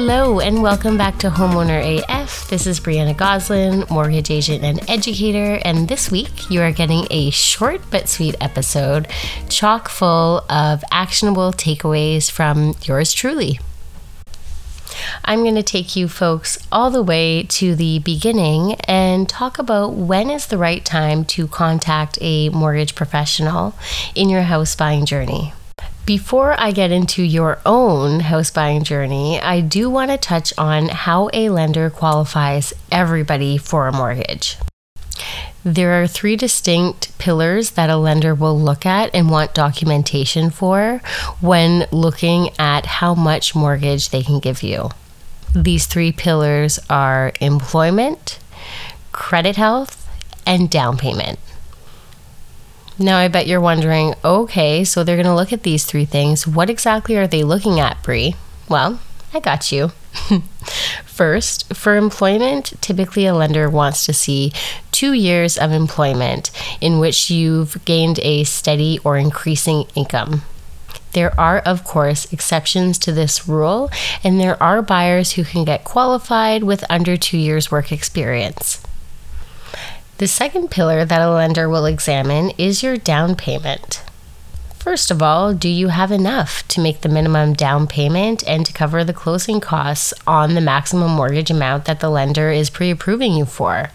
Hello, and welcome back to Homeowner AF. This is Brianna Goslin, mortgage agent and educator, and this week you are getting a short but sweet episode chock full of actionable takeaways from yours truly. I'm going to take you folks all the way to the beginning and talk about when is the right time to contact a mortgage professional in your house buying journey. Before I get into your own house buying journey, I do want to touch on how a lender qualifies everybody for a mortgage. There are three distinct pillars that a lender will look at and want documentation for when looking at how much mortgage they can give you. These three pillars are employment, credit health, and down payment. Now, I bet you're wondering okay, so they're going to look at these three things. What exactly are they looking at, Bree? Well, I got you. First, for employment, typically a lender wants to see two years of employment in which you've gained a steady or increasing income. There are, of course, exceptions to this rule, and there are buyers who can get qualified with under two years' work experience. The second pillar that a lender will examine is your down payment. First of all, do you have enough to make the minimum down payment and to cover the closing costs on the maximum mortgage amount that the lender is pre approving you for?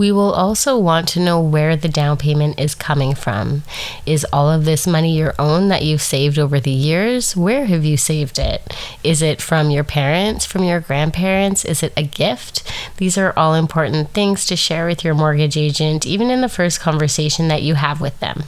We will also want to know where the down payment is coming from. Is all of this money your own that you've saved over the years? Where have you saved it? Is it from your parents, from your grandparents? Is it a gift? These are all important things to share with your mortgage agent, even in the first conversation that you have with them.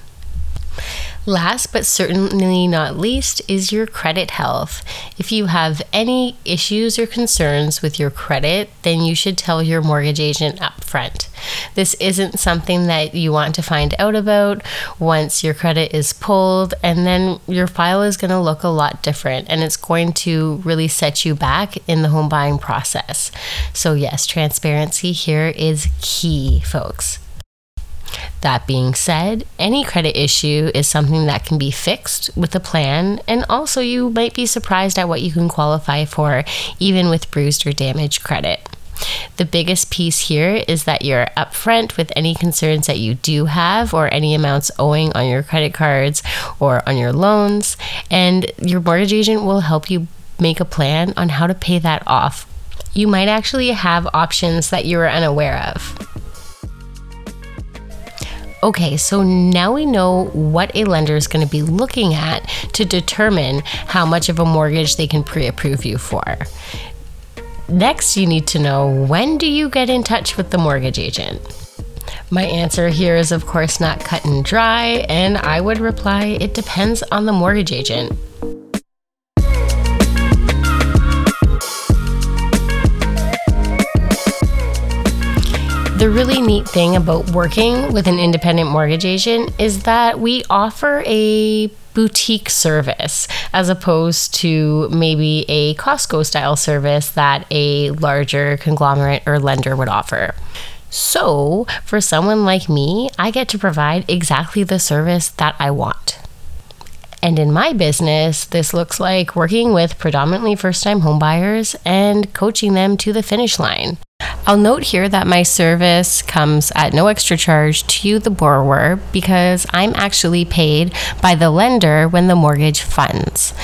Last but certainly not least is your credit health. If you have any issues or concerns with your credit, then you should tell your mortgage agent up front. This isn't something that you want to find out about once your credit is pulled, and then your file is going to look a lot different and it's going to really set you back in the home buying process. So, yes, transparency here is key, folks. That being said, any credit issue is something that can be fixed with a plan, and also you might be surprised at what you can qualify for, even with bruised or damaged credit. The biggest piece here is that you're upfront with any concerns that you do have or any amounts owing on your credit cards or on your loans, and your mortgage agent will help you make a plan on how to pay that off. You might actually have options that you are unaware of. Okay, so now we know what a lender is going to be looking at to determine how much of a mortgage they can pre approve you for. Next, you need to know when do you get in touch with the mortgage agent? My answer here is, of course, not cut and dry, and I would reply it depends on the mortgage agent. The really neat thing about working with an independent mortgage agent is that we offer a boutique service as opposed to maybe a Costco style service that a larger conglomerate or lender would offer. So, for someone like me, I get to provide exactly the service that I want. And in my business, this looks like working with predominantly first time homebuyers and coaching them to the finish line. I'll note here that my service comes at no extra charge to the borrower because I'm actually paid by the lender when the mortgage funds.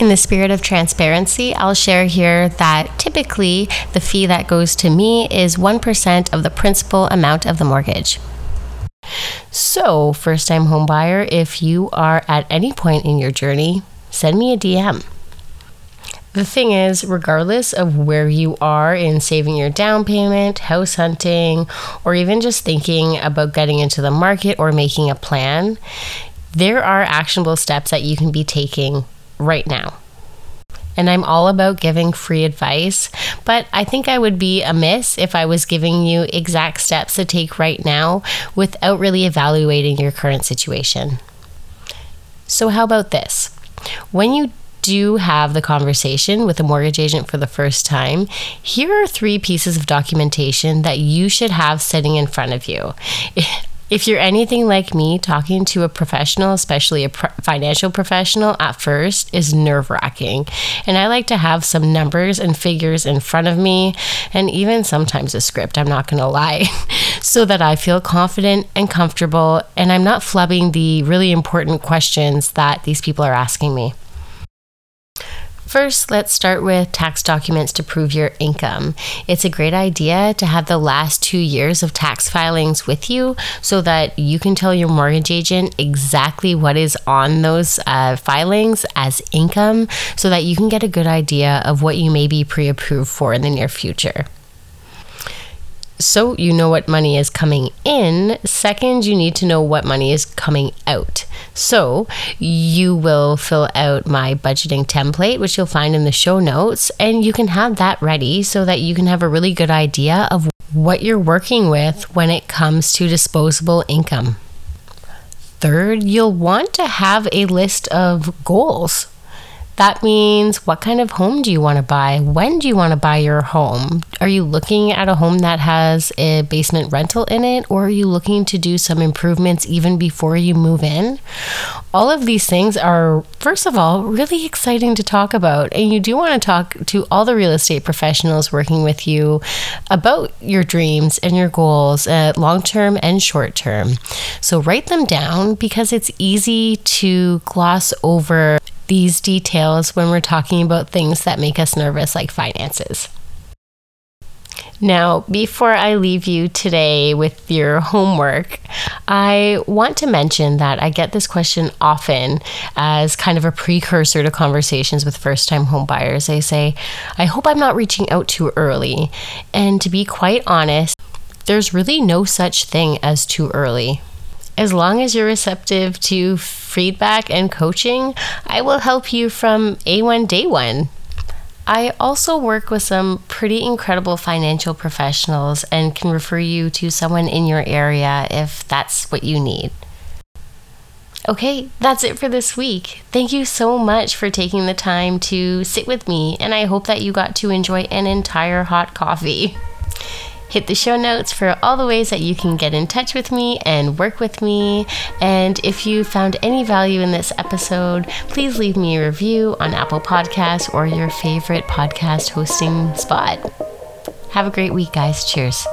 In the spirit of transparency, I'll share here that typically the fee that goes to me is 1% of the principal amount of the mortgage. So, first time homebuyer, if you are at any point in your journey, send me a DM. The thing is, regardless of where you are in saving your down payment, house hunting, or even just thinking about getting into the market or making a plan, there are actionable steps that you can be taking right now. And I'm all about giving free advice, but I think I would be amiss if I was giving you exact steps to take right now without really evaluating your current situation. So, how about this? When you do have the conversation with a mortgage agent for the first time, here are three pieces of documentation that you should have sitting in front of you. If you're anything like me, talking to a professional, especially a pro- financial professional, at first is nerve wracking. And I like to have some numbers and figures in front of me, and even sometimes a script, I'm not gonna lie, so that I feel confident and comfortable and I'm not flubbing the really important questions that these people are asking me. First, let's start with tax documents to prove your income. It's a great idea to have the last two years of tax filings with you so that you can tell your mortgage agent exactly what is on those uh, filings as income so that you can get a good idea of what you may be pre approved for in the near future so you know what money is coming in. Second, you need to know what money is coming out. So you will fill out my budgeting template, which you'll find in the show notes, and you can have that ready so that you can have a really good idea of what you're working with when it comes to disposable income. Third, you'll want to have a list of goals that means what kind of home do you want to buy? When do you want to buy your home? Are you looking at a home that has a basement rental in it, or are you looking to do some improvements even before you move in? All of these things are, first of all, really exciting to talk about. And you do want to talk to all the real estate professionals working with you about your dreams and your goals, uh, long term and short term. So write them down because it's easy to gloss over these details when we're talking about things that make us nervous, like finances. Now, before I leave you today with your homework, I want to mention that I get this question often as kind of a precursor to conversations with first time homebuyers. They say, I hope I'm not reaching out too early. And to be quite honest, there's really no such thing as too early. As long as you're receptive to feedback and coaching, I will help you from A1 day one. I also work with some pretty incredible financial professionals and can refer you to someone in your area if that's what you need. Okay, that's it for this week. Thank you so much for taking the time to sit with me, and I hope that you got to enjoy an entire hot coffee. Hit the show notes for all the ways that you can get in touch with me and work with me. And if you found any value in this episode, please leave me a review on Apple Podcasts or your favorite podcast hosting spot. Have a great week, guys. Cheers.